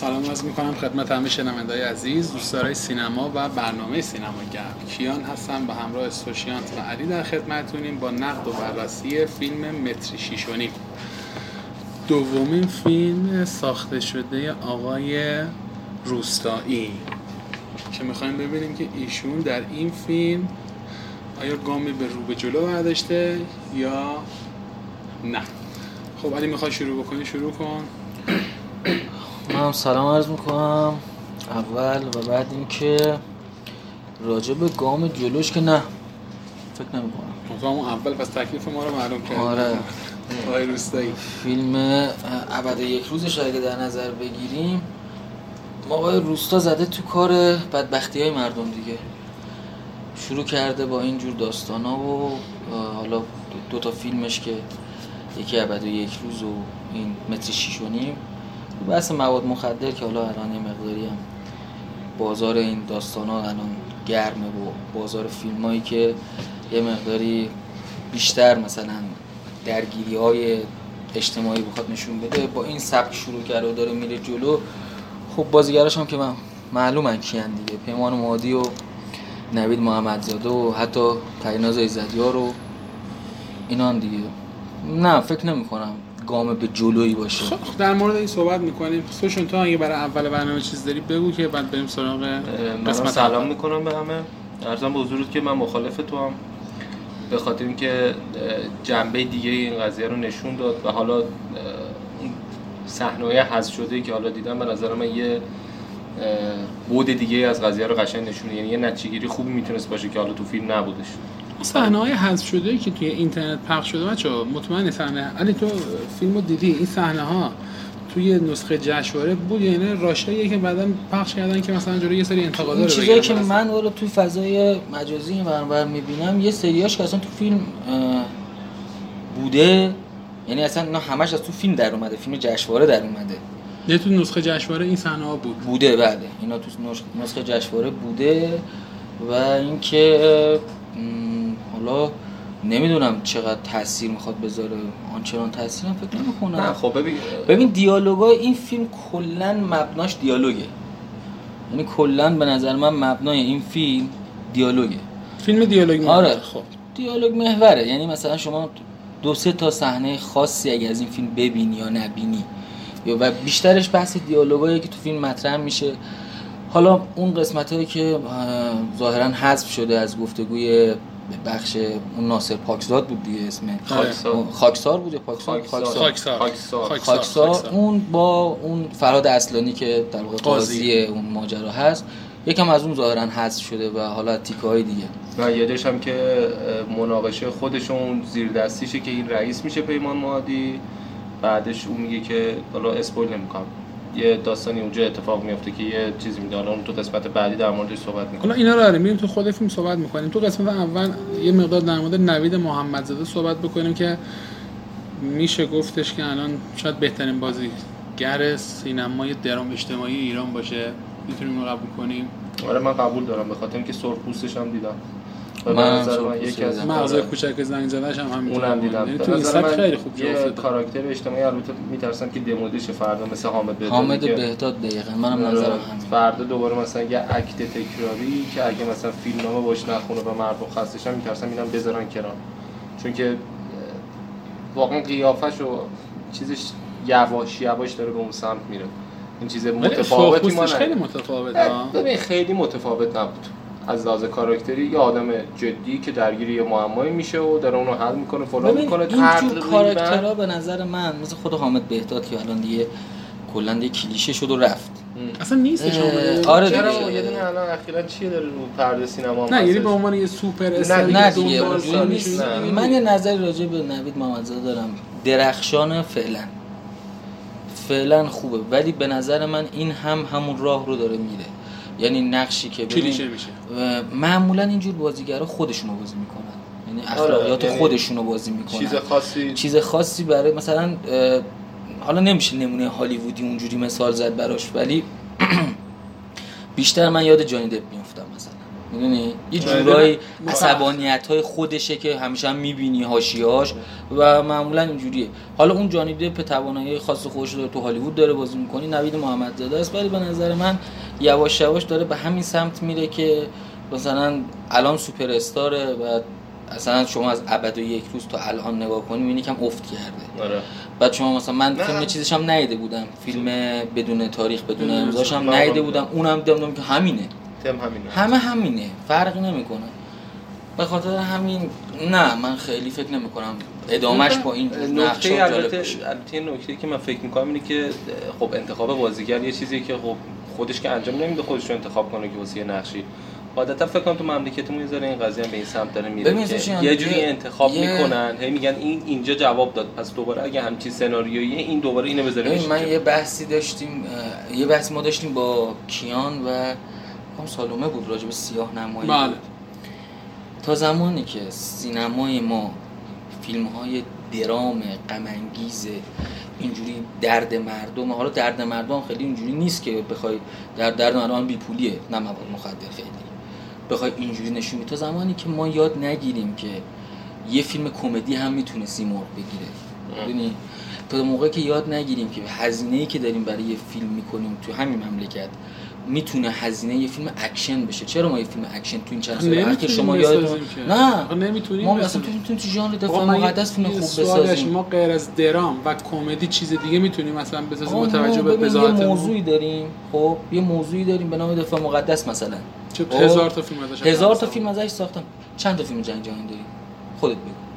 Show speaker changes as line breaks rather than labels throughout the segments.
سلام از می‌کنم خدمت همه شنوندای عزیز دوستدارای سینما و برنامه سینما گرم. کیان هستم به همراه سوشیانت و علی در خدمتونیم با نقد و بررسی فیلم متری شیشونی. دومین فیلم ساخته شده آقای روستایی. که می‌خوایم ببینیم که ایشون در این فیلم آیا گامی به رو به جلو برداشته یا نه؟ خب علی می‌خوای شروع بکنی؟ شروع کن.
هم سلام عرض می‌کنم. اول و بعد اینکه راجع به گام جلوش که نه. فکر نمی کنم
گام اول پس تکلیف ما رو معلوم کرد
آره.
آقای روستایی.
فیلم ابد یک روزش اگه در نظر بگیریم ما آقای روستا زده تو کار بدبختی های مردم دیگه. شروع کرده با اینجور داستان ها و حالا دو تا فیلمش که یکی ابد یک روز و این متر شیش و نیم. بحث مواد مخدر که حالا الان یه مقداری هم بازار این داستان ها الان گرمه و بازار فیلم هایی که یه مقداری بیشتر مثلا درگیری های اجتماعی بخواد نشون بده با این سبک شروع کرده و داره میره جلو خب بازیگراش هم که من معلومن کیان دیگه. پیمان مادی و نوید محمدزاده و حتی پریناز ایزدیار رو اینا هم دیگه. نه فکر نمی کنم گام به جلویی باشه.
خب در مورد این صحبت می‌کنیم. سوشون تو اگه برای اول برنامه چیز داری بگو که بعد بریم سراغ
من سلام می‌کنم به همه. ارزم به حضورت که من مخالف تو هم. به خاطر اینکه جنبه دیگه این قضیه رو نشون داد و حالا صحنه حذف شده که حالا دیدم به نظر من یه بود دیگه از قضیه رو قشنگ نشونه. یعنی یه نتیجه خوبی می‌تونست باشه که حالا تو فیلم نبودش.
صحنه های حذف شده که توی اینترنت پخش شده بچه مطمئن صحنه علی تو فیلم رو دیدی؟ این صحنه ها توی نسخه جشنواره بود یعنی راشاییه که بعدا پخش کردن که مثلا جلوی یه سری انتقادا رو
چیزایی که من رو توی فضای مجازی برنامه می‌بینم یه سریاش که اصلا تو فیلم بوده. یعنی اصلا اینا همش از تو فیلم در اومده فیلم جشنواره در اومده.
نه تو نسخه جشنواره این صحنه ها بود.
بوده بله. اینا تو نسخه جشنواره بوده و اینکه حالا نمی‌دونم چقدر تاثیر می‌خواد بذاره. آنچنان تاثیرم فکر نمی‌کنم.
نه خب ببین
ببین دیالوگای این فیلم کلا مبناش دیالوگه. یعنی کلا به نظر من مبنای این فیلم دیالوگه.
فیلم دیالوگ
آره خب. دیالوگ محوره. یعنی مثلا شما دو سه تا صحنه خاصی اگه از این فیلم ببینی یا نبینی یا و بیشترش بحث دیالوگایی که تو فیلم مطرح میشه. حالا اون قسمت هایی که ظاهرا حذف شده از گفتگوی بخش اون ناصر پاکزاد بود دیگه اسم
خاکسار.
خاکسار بود یا پاکزاد
خاکسار.
خاکسار.
خاکسار. اون با اون فراد اصلانی که در واقع قاضی. اون ماجرا هست یکم از اون ظاهرا حذف شده و حالا تیکه های دیگه.
و یادش هم که مناقشه خودشون زیر دستیشه که این رئیس میشه پیمان مادی. بعدش اون میگه که حالا اسپویل نمی‌کنم. یه داستانی اونجا اتفاق میفته که یه چیزی میده اون تو قسمت بعدی در موردش صحبت می‌کنه
حالا اینا رو آره میریم تو خود فیلم صحبت می‌کنیم. تو قسمت اول یه مقدار در مورد نوید محمدزاده صحبت بکنیم که میشه گفتش که الان شاید بهترین بازیگر سینمای درام اجتماعی ایران باشه. می‌تونیم قبول کنیم.
آره من قبول دارم. به خاطر اینکه سرخ پوستش هم دیدم.
من
یکی از
مغزای کوچک زنگ زدهش هم همین
اونم دیدم.
یعنی تو این سبک خیلی خوب
یه
جا
کاراکتر اجتماعی البته میترسم که دمودش فردا مثل حامد بهداد
حامد بهداد دقیقاً. منم نظرم همین
فردا دوباره مثلا یه اکت تکراری که اگه مثلا فیلمنامه باش نخونه و مردم خستشن میترسم اینم بذارن کنار. چون که واقعا قیافش و چیزش یواش یواش داره به اون سمت میره. این چیز متفاوتی ما
خیلی متفاوته
ببین خیلی متفاوت نبود. از لحاظ کاراکتری یه آدم جدی که درگیر یه معمایی میشه و داره اونو حل می‌کنه فلان می‌کنه
اینجور کاراکترها به نظر من مثل خود حامد بهداد که الان دیگه کلا دیگه کلیشه شد و رفت.
اصلا نیستش
آره
چرا. یه دونه الان اخیرا چیه داره رو پرده سینما
نه یعنی به عنوان یه سوپر
نه
نه
دیگه.
من یه نظری راجع به نوید محمدزاده دارم. درخشان فعلا. فعلا خوبه. ولی به نظر من این هم همون راه رو داره میره. یعنی نقشی که ببین،
کلیشه میشه
معمولا اینجور بازیگرا خودشونو بازی می‌کنن. یعنی
آره،
اخلاقیات
یعنی
خودشونو بازی می‌کنن.
چیز خاصی.
چیز خاصی برای مثلا حالا نمیشه نمونه هالیوودی اونجوری مثال زد براش ولی بیشتر من یاد جانی دپ میافتم مثلا. می‌دونی؟ یه
آره.
جورایی عصبانیت های خودشه که همیشه هم می‌بینی هاشیاش و معمولا اینجوریه. حالا اون جانی دپ توانایی خاص خودش داره تو هالیوود داره بازی می‌کنی نوید محمدزاده است. ولی به نظر من یواش یواش داره به همین سمت میره که مثلا الان سوپر استاره و اصلا شما از ابد و یک روز تا الان نگاه کنی می‌بینی کم افت کرده.
آره.
بعد شما مثلا من
نه.
فیلم چیزش هم ندیده بودم. فیلم بدون تاریخ بدون امضاش هم. ندیده بودم. اونم دیدم که همینه.
تم همینه.
همه همینه. فرقی نمی‌کنه. به خاطر همین نه من خیلی فکر نمی‌کنم ادامش با این نقش
نکته
جالب
البته البته نکته که من فکر می‌کنم اینه که خب انتخاب بازیگر یه چیزی که خب خودش که انجام نمیده خودش رو انتخاب کنه که واسه یه نقشی. عادتا فکر کنم تو مملکتمون یه این قضیه هم به این سمت داره میره که یه جوری انتخاب
یه-
می‌کنن هی میگن این اینجا جواب داد. پس دوباره اگه همچین سناریویی این دوباره اینو بذاریم
من یه بحثی داشتیم یه بحثی ما داشتیم با کیان و هم سالومه بود راجع به سیاه نمایی.
بله.
تا زمانی که سینمای ما فیلم های درام غمانگیز اینجوری درد مردم حالا درد مردم خیلی اینجوری نیست که بخوای در درد مردم بی پولیه نه مواد مخدر خیلی. بخوای اینجوری نشون تا زمانی که ما یاد نگیریم که یه فیلم کمدی هم می‌تونه سیمرغ بگیره. ببینی؟ تا موقعی که یاد نگیریم که هزینه ای که داریم برای یه فیلم می‌کنیم تو همین مملکت می‌تونه هزینه یه فیلم اکشن بشه. چرا ما یه فیلم اکشن تو این چند سال اخیر
نمی‌تونیم
شما یادتون
که.
نه.
آخه نمی‌تونیم
ما اصلا. تو تو ژانر
آقا
دفاع مقدس فیلم خوب. بسازیم.
ما غیر از درام و کمدی چیز دیگه می‌تونیم مثلا بسازیم با توجه به بضاعتمون
موضوعی داریم. خب یه موضوعی داریم به نام دفاع مقدس مثلا.
چه
خب،
هزار تا فیلم ازش
هزار تا. فیلم ازش ساختم. چند تا فیلم جنگ جهانی داریم خودت بگو.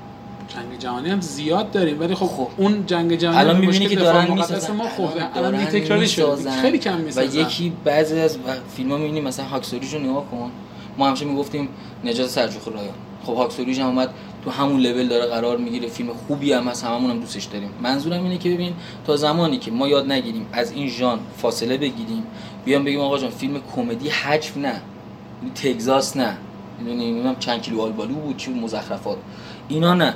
جنگ جهانی هم زیاد داریم ولی خب,
خب.
اون جنگ جهانی
الان می‌بینی که دارن می‌سازن.
ما خب الان دیگه تکراری شده.
می‌سازن.
خیلی کم
و
می‌سازن.
یکی بعضی از فیلم ها می‌بینی مثلا Hacksaw Ridge رو نگاه کن. ما همیشه می‌گفتیم نجات سرجوخه رایان. خب Hacksaw Ridge هم اومد تو همون لول داره قرار می‌گیره. فیلم خوبی هم هست هممون هم دوستش داریم. منظورم اینه که ببین تا زمانی که ما یاد نگیریم از این ژانر فاصله بگیریم بیام بگیم آقا جان فیلم کمدی حجم نه. تگزاس نه. می‌دونی چند کیلو آلبالو بود چی مزخرفات. اینا نه.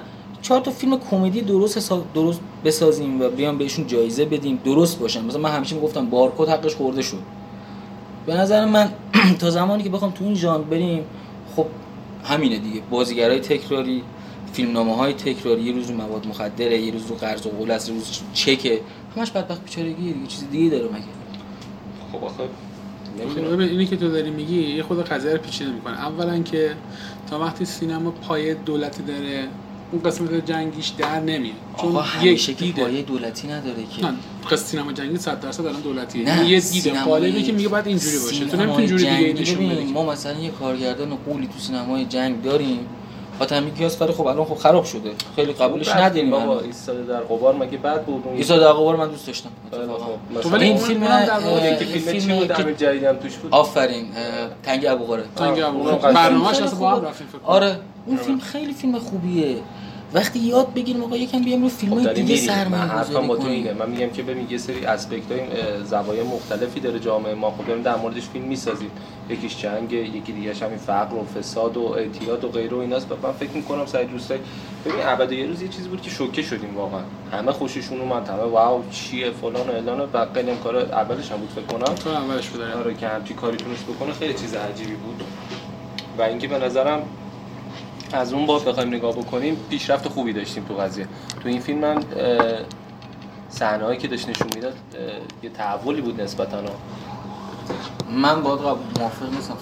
چهار تا فیلم کمدی درست حساب درست بسازیم و بیام بهشون جایزه بدیم درست باشن. مثلا من همیشه می‌گفتم بارکد حقش خورده شد. به نظر من تا زمانی که بخوام تو این ژانر بریم خب همینه دیگه. بازیگرای تکراری فیلمنامه های تکراری یه روز رو مواد مخدره یه روز رو قرض و قول است یه روز چکه. همش بدبخت بیچارگی دیگه. چیز دیگه داره مگه؟
خب آخه
خب اینی که تو داری میگی یه خود قضیه رو پیچیده می‌کنه. اولا که تا وقتی سینما پایه دولتی داره اون قسمت جنگیش در نمیاد. چون
آقا همیشه
یک
که
دیده.
پایه دولتی نداره که.
نه قسمت سینما جنگی 100 درصد الان دولتیه.
نه
نه یه دیده.
سینمای-
قالبی که میگه باید اینجوری باشه. تو نمی‌تونی جوری دیگه نشون بدی.
ما مثلا یه کارگردان قولی تو سینمای جنگ داریم. حاتمی گیاس ولی خب الان خب خراب شده. خیلی قبولش نداریم.
بابا. ایستاده در قبار مگه بعد بود؟ اون
ایسا دقیقا من دوست داشتم.
خوب.
تو
مثلا
ولی
این فیلم
در
یکی فیلم چی بود؟
که-
امیر جدید هم توش بود؟
آفرین تنگ ابوقره
تنگ
آه،
ابو خب، برنامه‌اش اصلا با هم. رفتیم فکر.
آره. اون فیلم خیلی فیلم خوبیه. وقتی یاد بگیریم آقا یکم بیام رو فیلم
خب
دیگه
می‌ریم. من
سرمایه
حرفم با تو
گذاری
اینه.
کنیم.
من میگم که ببین یه سری اسپکت های زوایای مختلفی داره جامعه ما. خب داریم در موردش فیلم می‌سازیم. یکیش جنگ یکی دیگهش همین فقر و فساد و اعتیاد و غیره و ایناست. من فکر می‌کنم سعید دوستای ببین ابد یه روز یه چیزی بود که شوکه شدیم واقعا. همه خوششون اومد همه واو چیه فلان و اعلان و هم کار اولش هم بود فکر کنم.
تو اولش بداریم
آره که همچی کاری تونست بکنه خیلی چیز عجیبی بود. و اینکه به نظرم از اون باب بخوایم نگاه بکنیم پیشرفت خوبی داشتیم تو قضیه. تو این فیلم من صحنه هایی که داشت نشون می‌داد یه تحولی بود نسبتا.
من باید موافق نیستم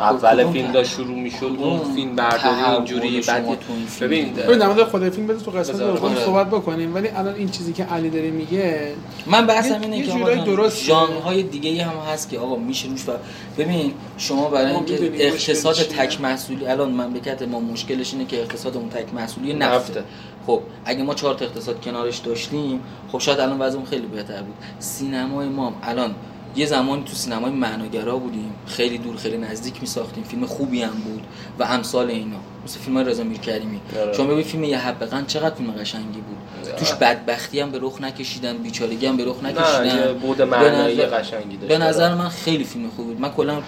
اول فیلم داشت شروع می‌شد اون فیلم برداری اینجوری بعد یه-
تو این فیلم
ببین؟
ببین در خود فیلم بذار تو قسمت دوم
آره.
صحبت بکنیم ولی الان این چیزی که علی داره میگه
من بحثم اینه که آقا
درسته.
ژانرهای دیگه هم هست که آقا میشه روش و ببین شما برای اینکه اقتصاد. تک محصولی الان مملکت ما مشکلش اینه که اقتصادمون تک محصولی
نفته.
خب اگه ما چهار تا اقتصاد کنارش داشتیم خب شاید الان وضعمون خیلی بهتر بود سینمای ما الان یه زمانی تو سینمای معناگرا بودیم خیلی دور خیلی نزدیک می ساختیم فیلم خوبی هم بود و امثال اینا مثل فیلم رضا میرکریمی.
آره.
شما ببین فیلم یه حبقن چقدر فیلم قشنگی بود. توش بدبختی هم به رخ نکشیدن بیچارگی هم به رخ نکشیدن.
یه بود
به
معنایی
نظر-
قشنگی داشت.
به نظر من خیلی فیلم خوبی بود. من کلا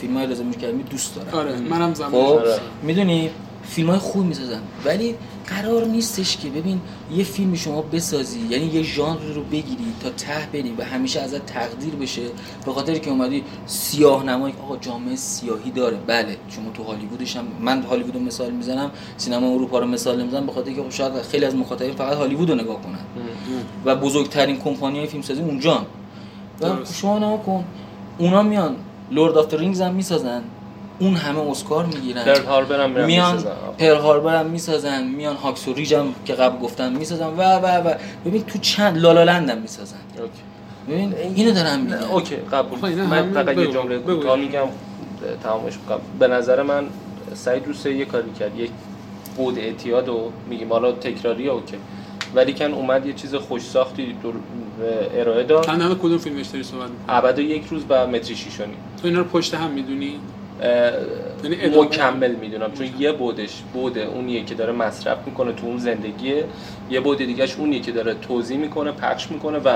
فیلم های رضا میرکریمی دوست دارم.
آره منم زمان
خب
آره.
می‌دونی فیلم های خوب می‌سازن. ولی قرار نیستش که ببین یه فیلم شما بسازی یعنی یه ژانر رو بگیری تا ته بری و همیشه ازت تقدیر بشه. به خاطر که اومدی سیاه نمایی آقا جامعه سیاهی داره. بله شما تو هالیوودش هم من هالیوود رو مثال می‌زنم سینما اروپا رو مثال می‌زنم به خاطر که خب شاید خیلی از مخاطبین فقط هالیوود رو نگاه کنن. و بزرگترین کمپانی های فیلم سازی اونجان. و. شما نگاه کن اونا میان Lord of Rings هم می‌سازن. اون همه اسکار می‌گیرن.
پرل هاربر هم
میان. Pearl Harbor هم می‌سازن میان Hacksaw Ridge هم که قبل گفتم می‌سازن و و و. ببین تو چند La La Land هم می‌سازن.
Okay.
ببین اینو دارم میگم.
Okay قبول.
خب
من فقط یه جمله. کوتاه میگم تمامش می‌کنم. به نظر من سعید روستا یه کاری کرد یک بود اعتیاد و میگیم حالا تکراری okay. ولی کن اومد یه چیز خوش ساختی در ارائه داد.
چند همه کدوم فیلمش داری صحبت می‌کنی؟
ابد یک روز و متری شیش و نیم
تو اینا رو پشت هم می‌دونی؟
مکمل می‌دونم چون یه بودش بود اونیه که داره مصرف می‌کنه تو اون زندگیه یه بود دیگهش اونیه که داره توضیح می‌کنه پخش می‌کنه و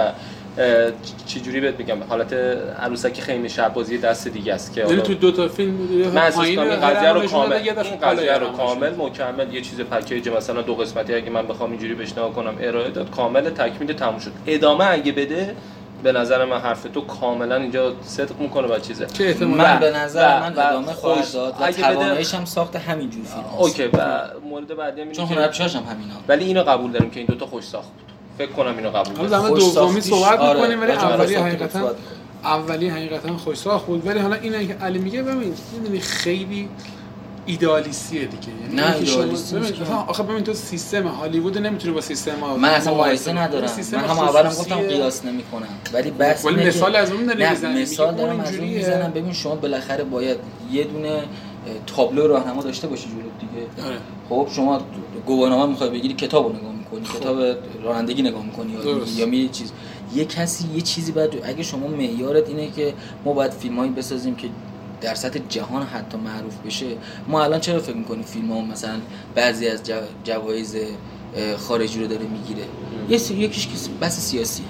اه، چجوری بهت بگم حالت عروسک خیمه شبازی دست دیگه است که
یعنی تو دو تا فیلم
من کنم این
هر
قضیه رو کامل این قضیه رو. کامل مکمل یه چیز پکیج مثلا دو قسمتی اگه من بخوام اینجوری بشنوا کنم ارائه داد کامل تکمیل تموم شد ادامه اگه بده به نظر من حرف تو کاملا اینجا صدق می‌کنه و چیزه.
چه احتمال
من به نظر من ادامه خواهد
خوش-
داد و تواناییش هم ساخت همین جور فیلم
اوکی و مورد بعدی هم
چون هنرپیشه‌اش هم همینا
ولی اینو قبول داریم که این دوتا خوش ساخت بود. فکر کنم اینو قبول
حالا
داریم.
خوش
دومی
ساختیش،
صحبت
آره،
می‌کنیم ولی
راجع به
اولی
ساختی
حقیقتا اولی حقیقتا خوش ساخت بود. ولی حالا اینه که علی میگه ببین می‌دونی خیلی ایدئالیستیه دیگه یعنی
نه،.
مثلا آخه ببین تو سیستم هالیوود نمی‌تونی با سیستم
من اصلا مقایسه
کنی.
ندارم من هم اولم. گفتم قیاس نمی‌کنم ولی بحث
ولی
اینه
مثال از اون داری
نه
می‌زنی.
مثال دارم از اون. می‌زنم ببین شما بالاخره باید یه دونه تابلو راهنما داشته باشی جلوت دیگه
آره.
خب شما گواهینامه می‌خوای بگیری کتاب رو نگاه می‌کنی کتاب رانندگی نگاه می‌کنی یا
درست.
یا میری چیز یه کسی یه چیزی باید اگه شما معیارت اینه که ما باید فیلمایی بسازیم که در سطح جهان حتی معروف بشه. ما الان چرا فکر می‌کنیم فیلم ها مثلا بعضی از جو- جوایز خارجی رو داره می‌گیره؟ یکیش که بس سیاسی.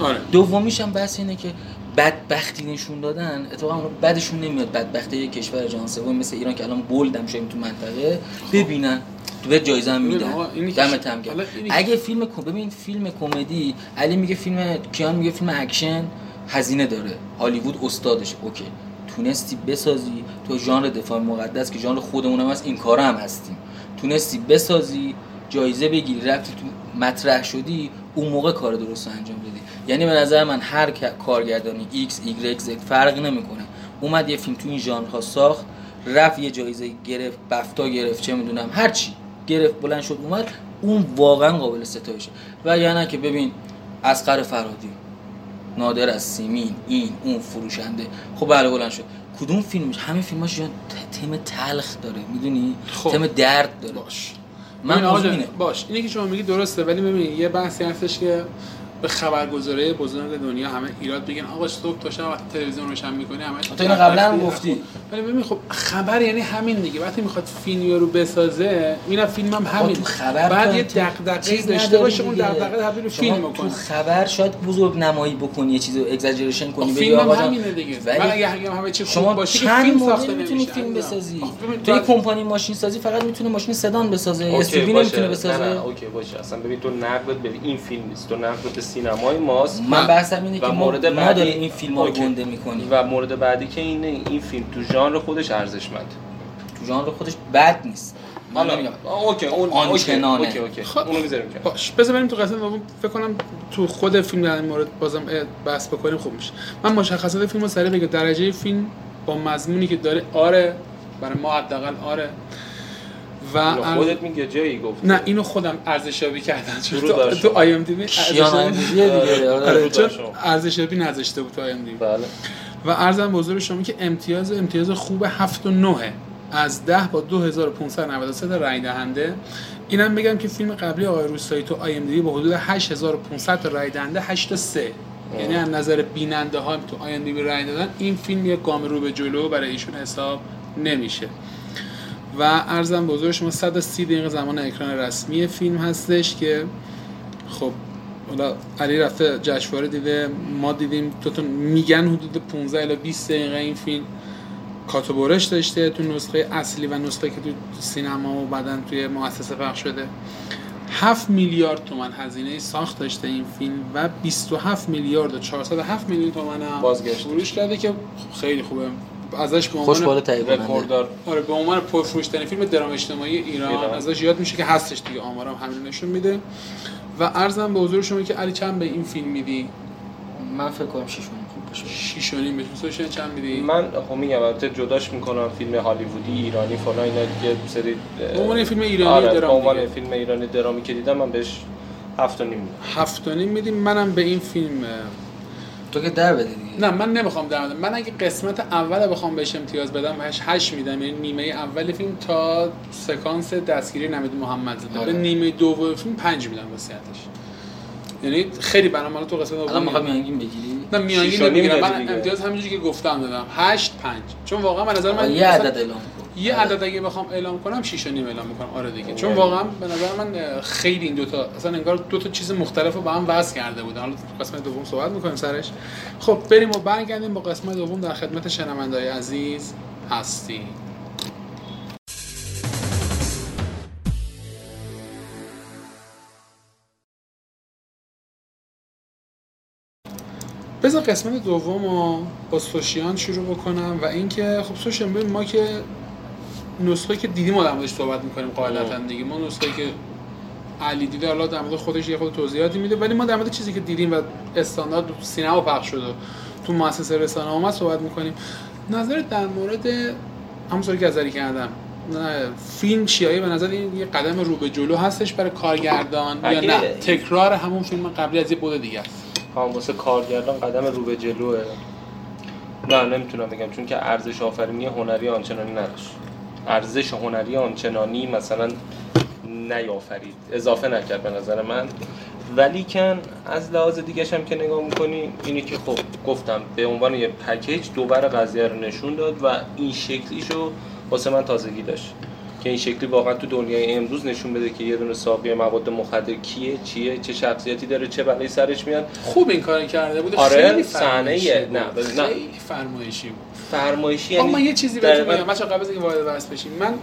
آره.
دومیش هم بحث اینه که بدبختی نشون دادن اتفاقا اونو بدشون نمیاد. بدبختی یه کشور جهان سوم مثل ایران که الان bold م شدیم تو منطقه. ببینن تو به جایزه هم میدن. دمت هم گرم. اگه فیلم ببین فیلم کمدی علی میگه فیلم کیان میگه فیلم اکشن هزینه داره. هالیوود استادش okay. تونستی بسازی تو ژانر دفاع مقدس که ژانر خودمونم هست این کارا هم هستیم. تونستی بسازی جایزه بگیری رفتی تو مطرح شدی اون موقع کار درست انجام بدی یعنی به نظر من هر کارگردانی X, Y, Z فرق نمی‌کنه. اومد یه فیلم تو این ژانرها ساخت رفت یه جایزه گرفت بفتا گرفت چه می‌دونم هر چی گرفت بلند شد اومد اون واقعا قابل ستایشه. و یعنی که ببین اسقر فرادی نادر از سیمین این اون فروشنده. خب بله بلند شد. کدوم فیلمش همه فیلماش ت- تم تلخ داره می‌دونی؟
خب.
تم درد داره.
باش.
من اینه.
باش. اینی که شما میگی درسته ولی ببین یه بحثی هستش که به خبرگزاری بزرگ دنیا همه ایراد بگن. آقا صبح تا شب وقتی تلویزیون روشن می‌کنی همه
تو اینو قبلا هم گفتی.
ولی ببین خب خبر یعنی همین دیگه. وقتی می‌خواد فیلمی رو بسازه اینا فیلم هم همین.
تو خبر
بعد
تو
یه
تو
دغدغه داشته باشه اون. دغدغه تبدیل فیلم
تو
کنه
خبر شاید بزرگ نمایی بکنی یه چیزو اگزاجریشن کنی بگی
فیلم هم
آقا
همینه دیگه.
ولی
من اگه همه چی خوب
شما
باشه فیلم ساخته
می‌تونی فیلم. بسازی؟
ببین،
تو یه
تو-
کمپانی ماشین سازی فقط می‌تونه ماشین سدان بسازه
اوکی،
اس
باشه.
نمی‌تونه
نه
بسازه.
Okay باشه. اصلا ببین تو نقد به این فیلم نیست. تو نقد به سینمای ماست
من بحثم اینه که
مورد
ما
بعدی-
این فیلم رو. گنده می‌کنیم.
و مورد بعدی که اینه این فیلم تو ژانر خودش ارزشمند.
تو ژانر خودش بد نیست. من
حالا
نمیگم.
Okay اون okay
آنچنانه.
Okay okay.
خب.
اونو می‌ذاریم که.
باش بذار بریم تو قسمت دوم. فکر کنم تو خود فیلم در این مورد بازم بحث بکنیم خوب میشه. من مشخصات فیلم رو سریع بگم درجه فیلم با مضمونی که داره آره برای ما حداقل آره. و
خودت میگه جایی گفت
نه اینو خودم ارزشیابی کردم. چون تو. تو
IMDb دیگه.
آره.
آره. ارزشیابی نذاشته بود تو IMDb
بله.
و عرضم به حضور شما که امتیاز امتیاز خوب 7 و 9 از 10 با 2593 تا رای دهنده. اینم بگم که فیلم قبلی آقای روستایی تو IMDb با حدود 8500 تا رای دهنده 8 تا 3 یعنی از نظر بیننده ها تو IMDb رای دادن. این فیلم یک گام رو به جلو برای ایشون حساب نمیشه. و ارزم حضور شما 130 دقیقه زمان اکران رسمی فیلم هستش که خب حالا علی رفته جشنواره دیده ما دیدیم تو تو میگن حدود 15 الی 20 دقیقه این فیلم کاتوبورش داشته تو نسخه اصلی و نسخه که تو سینما و بعدا توی مؤسسه پخش شده 7 میلیارد تومن هزینه ساخت داشته این فیلم و 27 میلیارد و 407 میلیون تومن هم
بازگشت.
فروش کرده که خیلی خوبه ازش به عنوان
رکورددار.
آره به عنوان پرفروشترین فیلم درام اجتماعی ایران,
ایران.
ازش یاد میشه که هستش دیگه. آمارم همین نشون میده. و ارزم به حضور شما که علی چند به این فیلم میدی؟
من فکر کنم شیش خوب باشه.
شیش و نیم. بهش سوشن چند میدی؟
من خب میگم البته جداش می‌کنم فیلم هالیوودی ایرانی فلان اینا دیگه سری
به عنوان فیلم ایرانی
آره به
درام
عنوان. فیلم ایرانی درامی که دیدم من بهش هفت و نیم میدم.
هفت و نیم میدیم منم به این فیلم
تو که در بده دیگه.
نه من نمی‌خوام در بدم. من اگه قسمت اول بخوام بهش امتیاز بدم بهش 8 میدم. یعنی نیمه اول فیلم تا سکانس دستگیری نوید محمد زاده.
آره.
به نیمه دوم فیلم 5 میدم واسیتش یعنی خیلی برام حالا تو قسمت
الان
دوم
می‌خوای میانگین بگیری؟
نه میانگین نمی‌گیرم. من. امتیاز همینجوری که گفتم دادم. 8 5 چون واقعا به نظر من
یه عدد اعلام
یه
آره.
عدد اگه بخوام اعلام کنم 6 و نیم اعلام می‌کنم. آره دیگه. چون
یعنی.
واقعا به نظر من خیلی این دوتا اصلا انگار دو تا چیز مختلف رو با هم وصل کرده بودن. حالا قسمت دوم صحبت می‌کنیم سرش. خب بریم و برگردیم با قسمت دوم در خدمت شنوندههای عزیز هستیم. بذار قسمت دوم رو با سوشیان شروع بکنم و اینکه خب سوشیان ببین ما که نسخه که دیدیم ما در صحبت می‌کنیم قاعدتا دیگه. ما نسخه که علی دیده حالا در مورد خودش یه خود توضیحاتی میده ولی ما در مورد چیزی که دیدیم و استاندارد سینما پخش شده تو مؤسسه رسانه اومد صحبت می‌کنیم. نظرت در مورد همونطوری که ازری کردم فیلم چیایی به نظر این یه قدم رو به جلو هستش برای کارگردان یا نه؟ تکرار همون فیلم قبلی از یه بود دیگه است.
واسه کارگردان قدم رو به جلوه. نه نمی‌تونم بگم چون که ارزش آفرینی هنری آنچنانی نداشت. ارزش هنری آنچنانی مثلا نیافرید. اضافه نکرد به نظر من. ولی کن از لحاظ دیگه هم که نگاه می‌کنی اینه که خب گفتم به عنوان یه پکیج دوبر قضیه رو نشون داد و این شکلیشو واسه من تازگی داشت. که این شکلی واقعا تو دنیای امروز نشون بده که یه دونه ساقی مواد مخدر کیه چیه چه شخصیتی داره چه بلایی سرش میاد.
خوب این کار کرده بود
آره،
خیلی
صحنه. نه، نه.
خیلی فرمایشی بود.
فرمایشی یعنی
من یه چیزی بهتون میگم. بچه‌ها قبل از اینکه وارد بحث بشیم من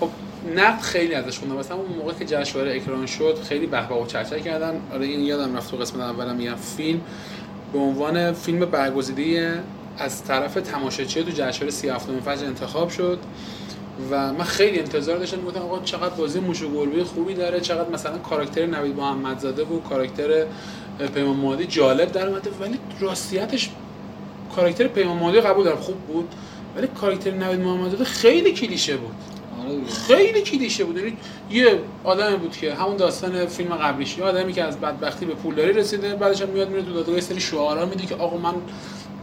خب نقد خیلی ازش خوندم. مثلا اون موقع که جشنواره اکران شد خیلی بهبه و چرچر کردن. آره این یادم رفت تو قسمت اولم میگم فیلم. به عنوان فیلم برگزیده از طرف تماشاچی تو جشنواره 37 فجر انتخاب شد. و من خیلی انتظار داشتم گفتم آقا چقدر بازی موش و گربه خوبی داره چقدر مثلا کاراکتر نوید محمدزاده و کاراکتر پیمان مادی جالب در اومده ولی راستیتش کاراکتر پیمان مادی قبول دارم خوب بود ولی کاراکتر نوید محمدزاده خیلی کلیشه بود
آره.
خیلی کلیشه بود یعنی یه آدمی بود که همون داستان فیلم قبلیش یه آدمی که از بدبختی به پولداری رسیده بعدش هم میاد میره تو دادگاه سری شعارا میده که آقا من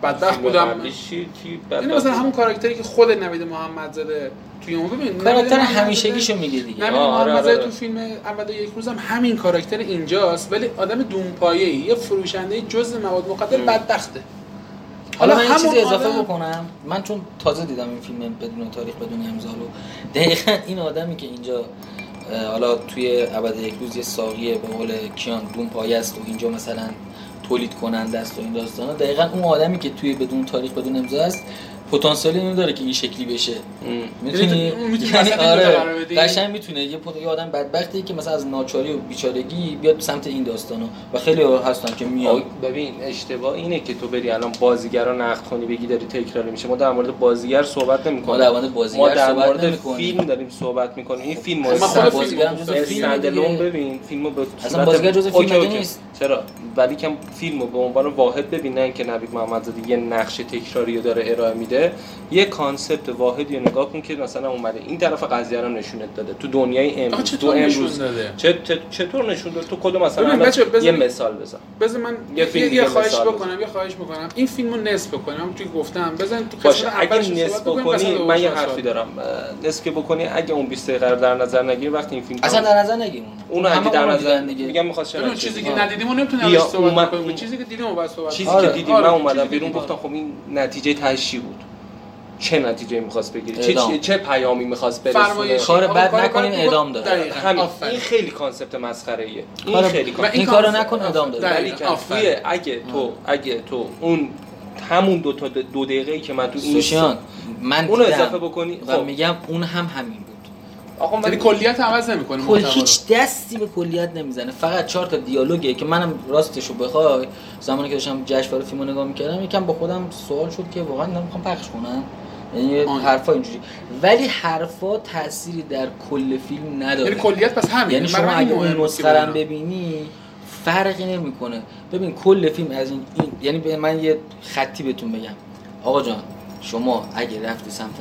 بدبخت بودم
چی
یعنی مثلا؟ همون کاراکتری که خود نوید محمدزاده توی اون ببین نوید
کاراکتر همیشگیشو میگه دیگه
نوید
آه، آره،
محمدزاده
آره.
تو فیلم اول یک روز هم همین کاراکتر اینجاست ولی آدم دونپایه یه فروشنده جز مواد مخدر. بدبخته
حالا من یه
همون
چیزی اضافه
آدم-
بکنم من چون تازه دیدم این فیلم بدون تاریخ بدون امضا رو دقیقا این آدمی که اینجا حالا توی ابد یک روز یه ساقیه به قول کیان دون پایه است و اینجا مثلا تولید کننده است و این داستانا. دقیقا اون آدمی که توی بدون تاریخ بدون امضا است پتانسیل اینو داره که این شکلی بشه. می‌تونی
یعنی
آره؟ قشنگ می‌تونه یه پت... یه آدم بدبختی که مثلا از ناچاری و بیچارگی بیاد سمت این داستانا و خیلی هستن که میان
آه، ببین اشتباه اینه که تو بری الان بازیگر رو نقد کنی بگی داری تکرار میشه ما در مورد بازیگر صحبت نمی
ما در مورد بازیگر
ما در
صحبت
مورد
نمی‌کنیم.
فیلم داریم صحبت می‌کنیم این فیلم
خب فیلم
بازیگر هم
گفتم.
جزو فیلم.
ببین فیلمو به
اصلا بازیگر جزو
اوکی،
فیلم. نیست.
چرا ولی که فیلمو به عنوان واحد ببینن که نوید محمدزاده یه نقش تکراری رو داره ارائه میده یه کانسپت واحدی رو نگاه کن که مثلا اومده این طرف قضیه رو نشونت داده. تو دنیای امروز تو
چطور نشون
امروز
داده؟
چه- چه- چطور نشون داد تو کدوم مثلا
بذار-
یه مثال بزن.
بذار من
یه
یه,
فیلم
یه, خواهش بکنم یه خواهش می‌کنم این فیلم رو نصف بکنم توی گفتم. بزن تو
باشه
قسمت
اگه نصف بکنی من یه حرفی دارم. نصف که بکنی اگه اون 20 دقیقه رو در نظر نگیری وقتی این فیلم
اصلا در نظر نگیر اون
اونو اگه در نظر
دیگه.
میگم می‌خواد
ببین،
چرا
چیزی؟ که ندیدیم اون نمی‌تونیم صحبت بکنیم. چیزی که دیدیم اون باید صحبت
چیزی
آره.
که دیدیم
آره،
من
چیزی
اومدم
که
بیرون
دیدیم.
گفتم خب این نتیجه تهشی بود؟ چه نتیجه می‌خواست بگیری چه,
اعدام.
چه, چه پیامی می‌خواست برسونه.
کار
آقا،
بد
بد
اعدام. داره.
همین. این خیلی کانسپت مسخره ایه این خیلی کانسپت
این کارو نکن، ادامه داره.
ولی اگه تو اگه تو اون همون دو تا دو دقیقه که من تو این
سوشیان من
اونو اضافه بکنی؟
و
خب.
میگم اون هم همین بود.
آقا
یعنی
ولی
کلیت عوض نمی‌کنه
کل هیچ دستی به کلیت نمی‌زنه. فقط چهار تا دیالوگه که منم راستشو بخوای زمانی که داشتم جشنواره فیلمو نگاه می‌کردم یکم با خودم سوال شد که واقعا می‌خوام پخش کنن یعنی. حرفا اینجوری. ولی حرفا تأثیری در کل فیلم نداره.
یعنی کلیت پس همین
یعنی شما اگه اون نسخه. ببینی فرقی نمی‌کنه. ببین کل فیلم از این, این یعنی به من یه خطی بهتون بگم. آقا جان شما اگه رفتی سمت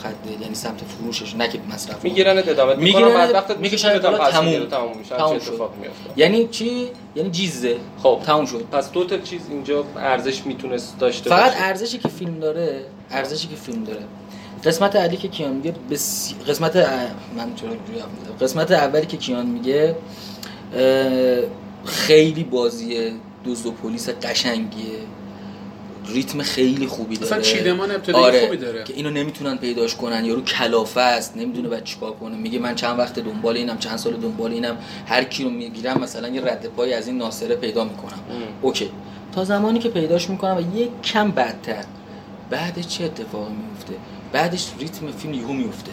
مخدر یعنی سمت فروشش نه که مصرف.
می‌گیرن ادامه
می‌گیرن،
بعد وقت
می‌کشن بالا، تموم.
تموم میشه
تموم
چه
شد.
اتفاقی میفته
یعنی چی یعنی جیزه
خب
تموم شد
پس دو تا چیز اینجا ارزش می‌تونست داشته
فقط. ارزشی که فیلم داره ارزشی که فیلم داره قسمت اولی که کیان میگه بسی... قسمت ا- من چرا؟ قسمت اولی که کیان میگه خیلی بازی دزد و پلیس قشنگیه ریتم خیلی خوبی داره.
اصلا چیدمان ابتدایی
آره
خوبی داره.
که اینو نمی‌تونن پیداش کنن. یارو کلافه است نمی‌دونه بعد چیکار کنه. میگه من چند وقت دنبال اینم چند سال دنبال اینم. هر کی رو می‌گیرم مثلا یه رد پای از این ناصره پیدا می‌کنم.
ام.
اوکی. تا زمانی که پیداش می‌کنم و یک کم بدتر. بعدش چه اتفاقی میفته؟ بعدش ریتم فیلم یهو میفته.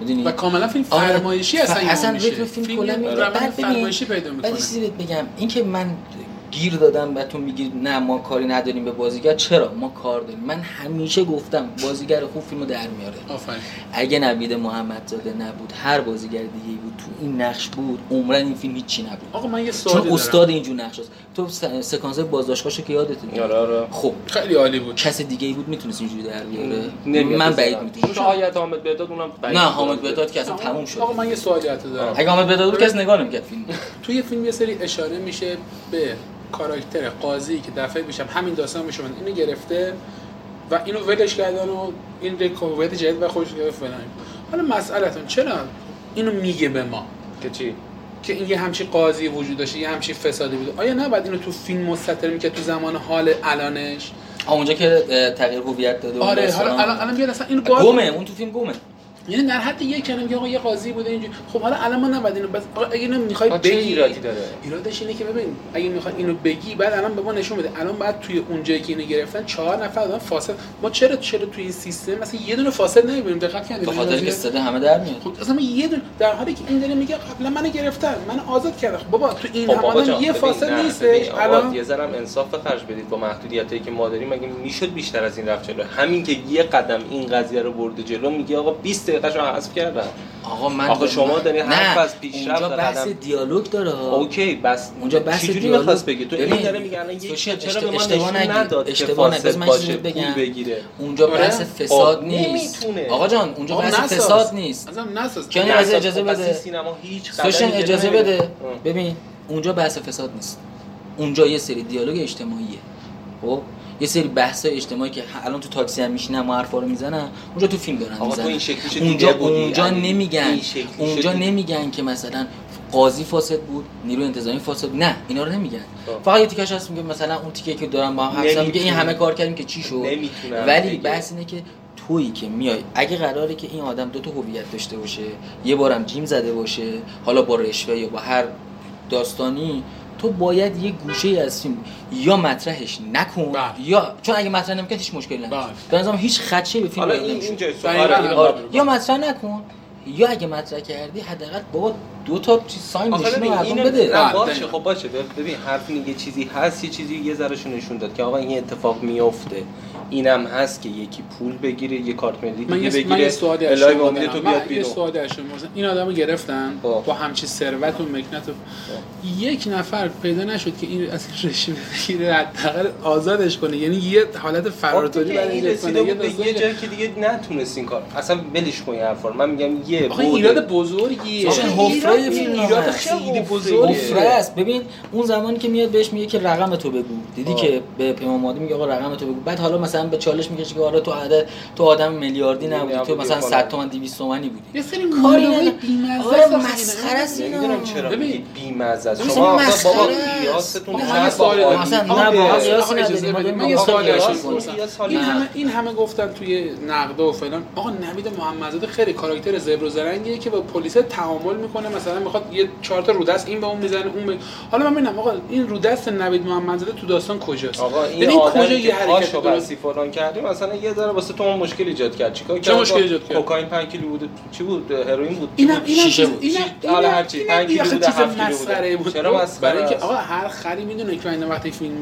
می‌دونی؟
و کاملا فیلم
آره.
فرمایشی اصلا
اصلا. ریتم فیلم کلا بعد ببین،
فرمایشی پیدا می‌کنه.
ولی چیزی بهت بگم. این که من گیر دادم تو میگی نه ما کاری نداریم به بازیگر. چرا؟ ما کار داریم. من همیشه گفتم بازیگر خوب فیلمو در میاره.
آفرین.
اگه نوید محمدزاده نبود هر بازیگر دیگه بود تو این نقش بود عمرن این فیلم هیچی نبود.
آقا من یه سوالی
چون
دارم.
استاد اینجور نقش هست. تو سکانس بازداشتگاهشو که دیگه؟
آره آره.
خب.
خیلی عالی بود.
کس دیگه ای بود می‌تونست اینجوری در بیاره. من. بعید می‌تونم.
شاید حامد بهداد اونم بعید
نه. حامد بهداد که اصلا تموم شد.
آقا من یه سوالی حتی دارم.
اگه حامد بهداد بود کس نگاه نمی‌کرد فیلم
توی فیلم یه سری اشاره میشه به کاراکتر قاضی که دفعه پیشم همین داستان میشه. من اینو گرفته و اینو ولش کردن و این یک هویت جدید و خوش گرفت فلان. حالا مسئلتون چرا اینو میگه به ما
که چی؟
که این یه همچی قاضی وجود داشته یه همچی فسادی بوده آیا نه بعد اینو تو فیلم مستطر می‌کرد تو زمان حال الانش؟
اونجا که تغییر هویت داده
آره. حالا الان الان بیاد اصلا اینو باز
گمه اون تو فیلم گمه.
یعنی در حد یک کلمه میگه آقا یه قاضی بوده اینجوری. خب حالا الان ما نباید اینو بس آقا اگه اینو می‌خوای بگی
ایرادی داره؟
ایرادش اینه که ببین اگه می‌خوای اینو بگی بعد الان به ما نشون بده. الان بعد توی اون جایی که اینو گرفتن چهار نفر دارن فاصل ما چرا چرا توی این سیستم مثلا یه دونه فاصل نمی‌بینیم؟ دقت کردید؟
به خاطر؟ که صدا همه در میاد.
خب اصلا من یه دونه در حالی که این داره میگه قبلا منو گرفتن. منو آزاد کردن. خب بابا تو این
خب جان،
یه فاصل نیستش. الان
یه ذرم انصاف خرج بدید با محدودیتایی که ما داریم. مگه می‌شد بیشتر از این رفت جلو؟ همین که یه قدم این قضیه رو برده جلو میگه آقا 20 رو حذف کردن
آقا من
آخه شما داری
نه،
حرف از پیشرفت
اونجا بحث
قدم-
دیالوگ داره ها.
اوکی بس
اونجا بحث
چجوری
دیالوگ-
می‌خواست بگی تو این داره میگه الان یک
سوشیال
چرا به ما
اشتباه
نشون. نداد
اشتباه بذار من چیزی بگم. اونجا
آره؟
بحث فساد
آه،
نیست. آقا جان اونجا
آقا
بحث. فساد نیست
ازم نساز
کیانی اجازه
خب،
بده.
سینما هیچ
سوشن اجازه بده. ببین اونجا بحث فساد نیست اونجا یه سری دیالوگ اجتماعیه خب یه سری بحث اجتماعی که الان تو تاکسی هم میشینم و حرفا رو می‌زنن اونجا تو فیلم دارن
آقا تو
می‌زنن
این شکلیش
اونجا
بودی
اونجا
علی.
نمیگن اونجا. نمیگن که مثلا قاضی فاسد بود نیروی انتظامی فاسد بود. نه اینا رو نمیگن
خب.
فقط یه تیکش هست میگه مثلا اون تیکه که دارن با هم حرف میگه این. همه کار کردیم که چی شد ولی. بحث اینه که تویی که میای اگه قراره که این آدم دو تا هویت داشته باشه یه بارم جیم زده باشه حالا با رشوه یا با هر داستانی تو باید یه گوشه از فیلم یا مطرحش نکن
بله.
یا چون اگه مطرح نمی‌کنی هیچ مشکلی نداره
بله.
به نظرم هیچ خدشه به فیلم نمیشه.
آره،
آره.
بله.
یا مطرح نکن یا اگه مطرح کردی حداقل بابا دو تا چیز ساین نشون مردم
اینو
بده
بله.
باشه خب باشه ببین حرف یه چیزی هست یه چیزی یه ذرهشو نشون داد که آقا این اتفاق میفته اینم هست که یکی پول بگیره یه کارت ملی
من
دیگه
یه, من یه
بگیره
سوالی از شما.
تو
من
بیاد
یه
بیرون.
سوالی از شما این آدمو گرفتن
خب.
با همچی ثروت و مکنت و یک نفر پیدا نشد که این از رشوه بگیره حداقل آزادش کنه. یعنی یه حالت فراتوری برای
رسیده
کنه.
بود به یه جایی که دیگه نتونست این کار اصلا ولش کن این حرفا. من میگم یه
آخه ایراد بزرگیه.
حفره
ایراد-. خیلی
حفره
است. ببین اون زمانی که میاد بهش میگه که رقم تو بگو. دیدی
آه.
که به پیمان مادی میگه آقا رقم تو بگو. بعد حالا مثلا به چالش میگه که آره تو عدد تو آدم میلیاردی نبودی تو مثلا
فلان.
100 تومن 200 تومانی بودی
یه سری
کاری آره،. مسخره است اینا.
نمی‌دونم چرا بی‌مزه است
مثلا
شما بابا
است.
قیاستون
آقا
نه با
نه، نداریم. داریم
من یه
قیاس.
بپرسم.
این.
همه این همه گفتن توی نقده و فلان آقا نوید محمدزاده خیلی کاراکتر زبر و زرنگیه که با پلیس تعامل می‌کنه مثلا می‌خواد یه چهار تا رودست این به اون می‌زنه اون به... حالا من ببینم آقا این رودست نوید محمدزاده تو داستان کجاست
آقا این
یعنی کجا یه حرکت درست
فلان کردی مثلا یه ذره واسه تو اون مشکل ایجاد کرد چیکار
چه
کرد؟
مشکلی ایجاد کرد؟
کوکائین 5 کیلو بود چی بود هروئین بود چی
اینم
بود؟
اینم
شیشه بود.
حالا هرچی،
اینم
پنج
یه
کیلو بوده،
چیز
هفت کیلو
مسخره
بوده.
بود
چرا
خب،
مسخره
برای اینکه؟ آقا هر خری می‌دونه که اینا وقتی فیلم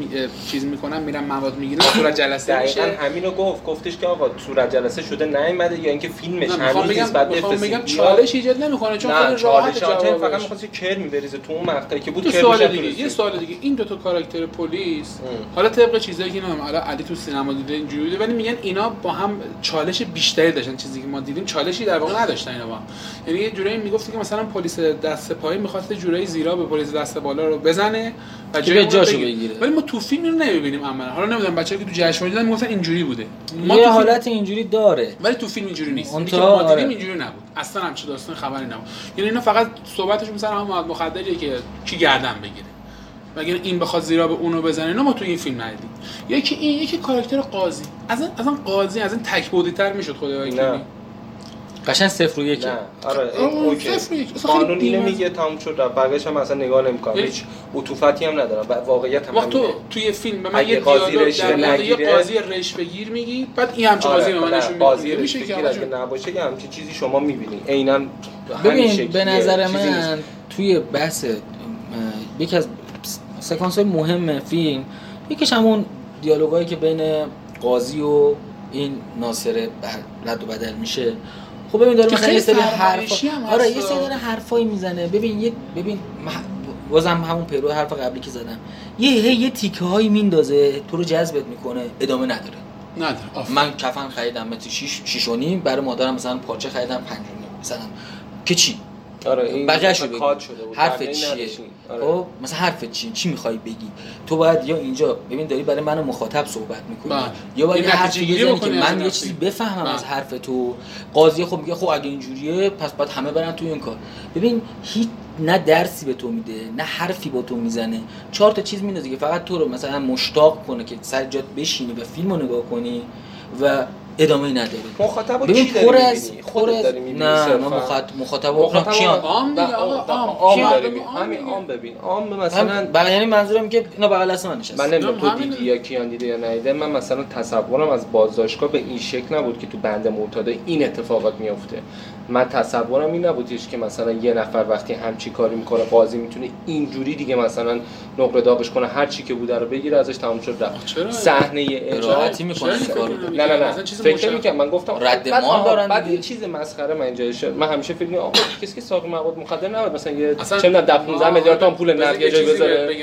چیز می‌کنن میرن مواد می‌گیرن صورت جلسه
دقیقا
میشه
همینو گفت گفتش که آقا صورت جلسه شده نیومده یا اینکه فیلمش
بگم
نیست بعد بفرستید یا-
چالش ایجاد نمی‌کنه چون خیلی راحت
چالش آنچه فقط
جوابش
می‌خواستی کرم بریزه تو اون مقطعی که بود.
دیگه یه سوال دیگه این دو تا کاراکتر پلیس. حالا طبق چیزایی که نمی‌دونم حالا علی تو سینما دیده اینجوری بوده ولی میگن اینا با هم چالش بیشتری داشتن. چیزی که ما دیدیم چالشی در واقع نداشتن اینا با هم. یعنی یه جورایی می‌گفتی که مثلا پلیس دست پایین می‌خواست جورایی زیرا به پلیس دست بالا رو بزنه و جای
جاشو
بگیره. ولی ما تو فیلم اینو نمی‌بینیم عملا. حالا نمی‌دونم بچه‌ها که تو جشنواره دیدن می‌گفتن اینجوری بوده. ما
یه حالت اینجوری داره.
ولی تو فیلم اینجوری نیست.
اون
که ما دیدیم
آره.
اینجوری نبود. اصلا همچین داستان خبری نبود. یعنی اینا فقط صحبتش مثلا هم مخدریه که کی گردن بگیره. و اگر این بخواد زیرا به اونو بزنه اینا ما تو این فیلم ندیدیم یکی این یکی کاراکتر قاضی از این اصلا قاضی از این تک تر می‌شد خدا
نه.
وکیلی
قشنگ صفر و
نه آره این اوکی
صفر یک. اصلا خیلی
قانون اینو. میگه تموم شد رفت هم اصلا نگاه نمی‌کنم
یعنی
هیچ عطوفتی هم ندارم واقعیت هم
وقت تو. توی فیلم به من یه
قاضی رشوه
یه
نگیره-
قاضی رشوه گیر میگی بعد این همچین قاضی به من
نه،
نشون میدی
قاضی
میشه که
اگه. نباشه یه همچین چیزی شما می‌بینی عیناً همین
ببین. به نظر. من توی بحث یکی از سکانس های مهم فیلم یکیش همون دیالوگایی که بین قاضی و این ناصر رد و بدل میشه. خب ببین داره
که
مثلا یه سری حرفا آره. یه سری داره حرفایی می‌زنه. ببین یه ببین بازم همون پیرو حرف قبلی که زدم. یه هی یه تیکه هایی میندازه تو رو جذبت می‌کنه. ادامه نداره.
نداره.
من کفن خریدم متر شیش, شیش و نیم. برای مادرم مثلا پارچه خریدم پنج و نیم. مثلا. که چی؟
آره این. کات شده بود
حرف
بقیه
چیه.
آره.
خب مثلا حرف چیه چی می‌خوای بگی تو باید یا اینجا ببین داری برای من مخاطب صحبت می‌کنی
بله.
یا باید
گیری
بزنی که من یه. چیزی بفهمم
بله.
از حرف تو قاضی خب میگه خب اگه اینجوریه پس باید همه برن تو این کار ببین هیچ نه درسی به تو میده نه حرفی با تو می‌زنه چهار تا چیز میندازه که فقط تو رو مثلا مشتاق کنه که سر جات بشینی و فیلم رو نگاه کنی و ادامه نداره
مخاطب رو
ببین پر از؟ پر
خودت
از
داری می‌بینی
نه. من مخاطب مخاطب کیان
عام عام.
ببین.
عام
همین. عام ببین عام مثلا
بغل یعنی منظورم که اینا بغل دست من نشست
من نمی‌دونم تو دیدی یا کیان دیده یا ندیده من مثلا تصورم از بازداشتگاه به این شکل نبود که تو بند معتادا این اتفاقات میفته من تصورم این نبودش که مثلا یه نفر وقتی همچی کاری می‌کنه قاضی می‌تونه اینجوری دیگه مثلا نقره داغش کنه هر چی که بوده رو بگیره ازش تموم شد رفت
چرا؟
صحنه
کارو
فکر
نه نه
مثلا
نه فکر
مشخص.
نمی‌کنم من گفتم
رد
آها،
دارن
بعد. یه چیز مسخره من اینجا شد من همیشه فکر می‌کنم آقا کسی که ساق مواد مخدر نباید مثلا یه چه می‌دونم 15
آه،
میلیارد تومان پول نقد
یه
جای بذاره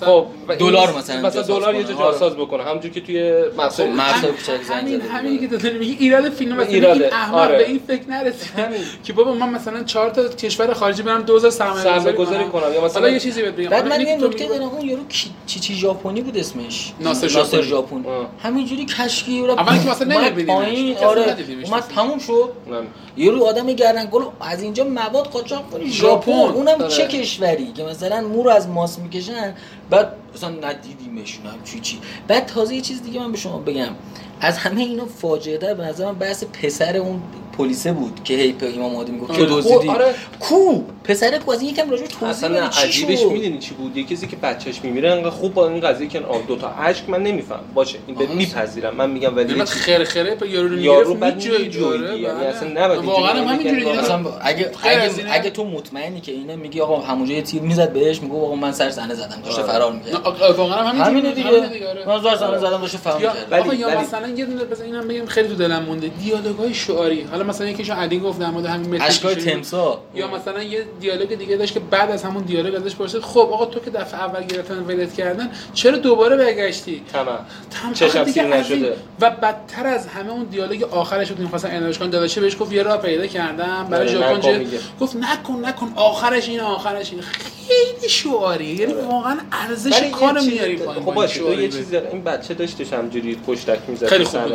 خب این
دلار مثلا
مثلا دلار یه جا. جاساز بکنه همونجور که توی
خب،
همین-
کوچک زنگ
همین همین که. تو میگی ایراد فیلم مثلا. این احمق
آره.
به این فکر نرسید
همین.
که بابا من مثلا چهار تا کشور خارجی برم 2000
سرمایه گذاری کنم. یا مثلا
یه چیزی بهت بگم.
بعد من یه نکته دارم. اون یارو چی چی ژاپنی بود اسمش؟
ناصر.
ژاپن. همینجوری کشکی
اول که مثلا کسی
آره. اومد. تموم شد. یارو آدم گردنگلو از اینجا مواد قاچاق کنی
ژاپن.
اونم
آره.
چه کشوری که مثلا مو رو از ماس می‌کشن؟ بعد مثلا ندیدیمشون هم چی چی. بعد تازه یه چیز دیگه من به شما بگم. از همه اینا فاجعه در به نظر من بحث پسر اون پلیسه بود که هی به امام مهدی می‌گفت که
آره.
دزدیدی
آره.
کو؟ پسر کو از این یکم راجع به توضیح
اصلا
بده چی
عجیبش می‌دونی چی بود؟ یه کسی که بچهش میمیره انقدر خوب با این قضیه که آه دو تا اشک من نمیفهم. باشه این به. میپذیرم. من میگم ولی
بعد
چیز-
خرخره به یارو رو
یارو
می‌گرفت
بعد میجویدی،
داره
یعنی اصلا نباید
واقعا هم
اینجوری
همینجوری.
اصلا اگه اگه؟ اگه تو مطمئنی که اینه میگی آقا همونجا یه تیر می‌زد بهش میگو آقا من سر صحنه زدم داشته
آره.
فرار می‌کرد.
واقعا هم
همینه
همینجوری
دیگه.
آره.
من سر صحنه زدم داشته فرار می‌کرد.
ولی-
آقا یا
ولی-
مثلا یه دونه بزن اینم بگم خیلی تو دلم مونده. دیالوگای شعاری. حالا مثلا یکیشون علی گفت در مورد همین
اشکای. تمسا
یا مثلا یه دیالوگ دیگه داشت که بعد از همون دیالوگ ازش پرسید خب آقا تو که دفعه اول گرفتن ولت کردن چرا دوباره برگشتی
تمام
تم-
چشم سیر نشده.
و بدتر از همه اون دیالوگ آخرش بود می‌خواستن انرژی کن داداشه بهش گفت یه راه پیدا کردم برای ژاپن. گفت نکن نکن آخرش این آخرش این خیلی شعاریه یعنی
آره.
واقعا ارزش کار میاری پایین
خب باشه تو
شعاری
یه
به-
چیز داره. این بچه داشتش همجوری پشتک می‌زد
خیلی خوب بود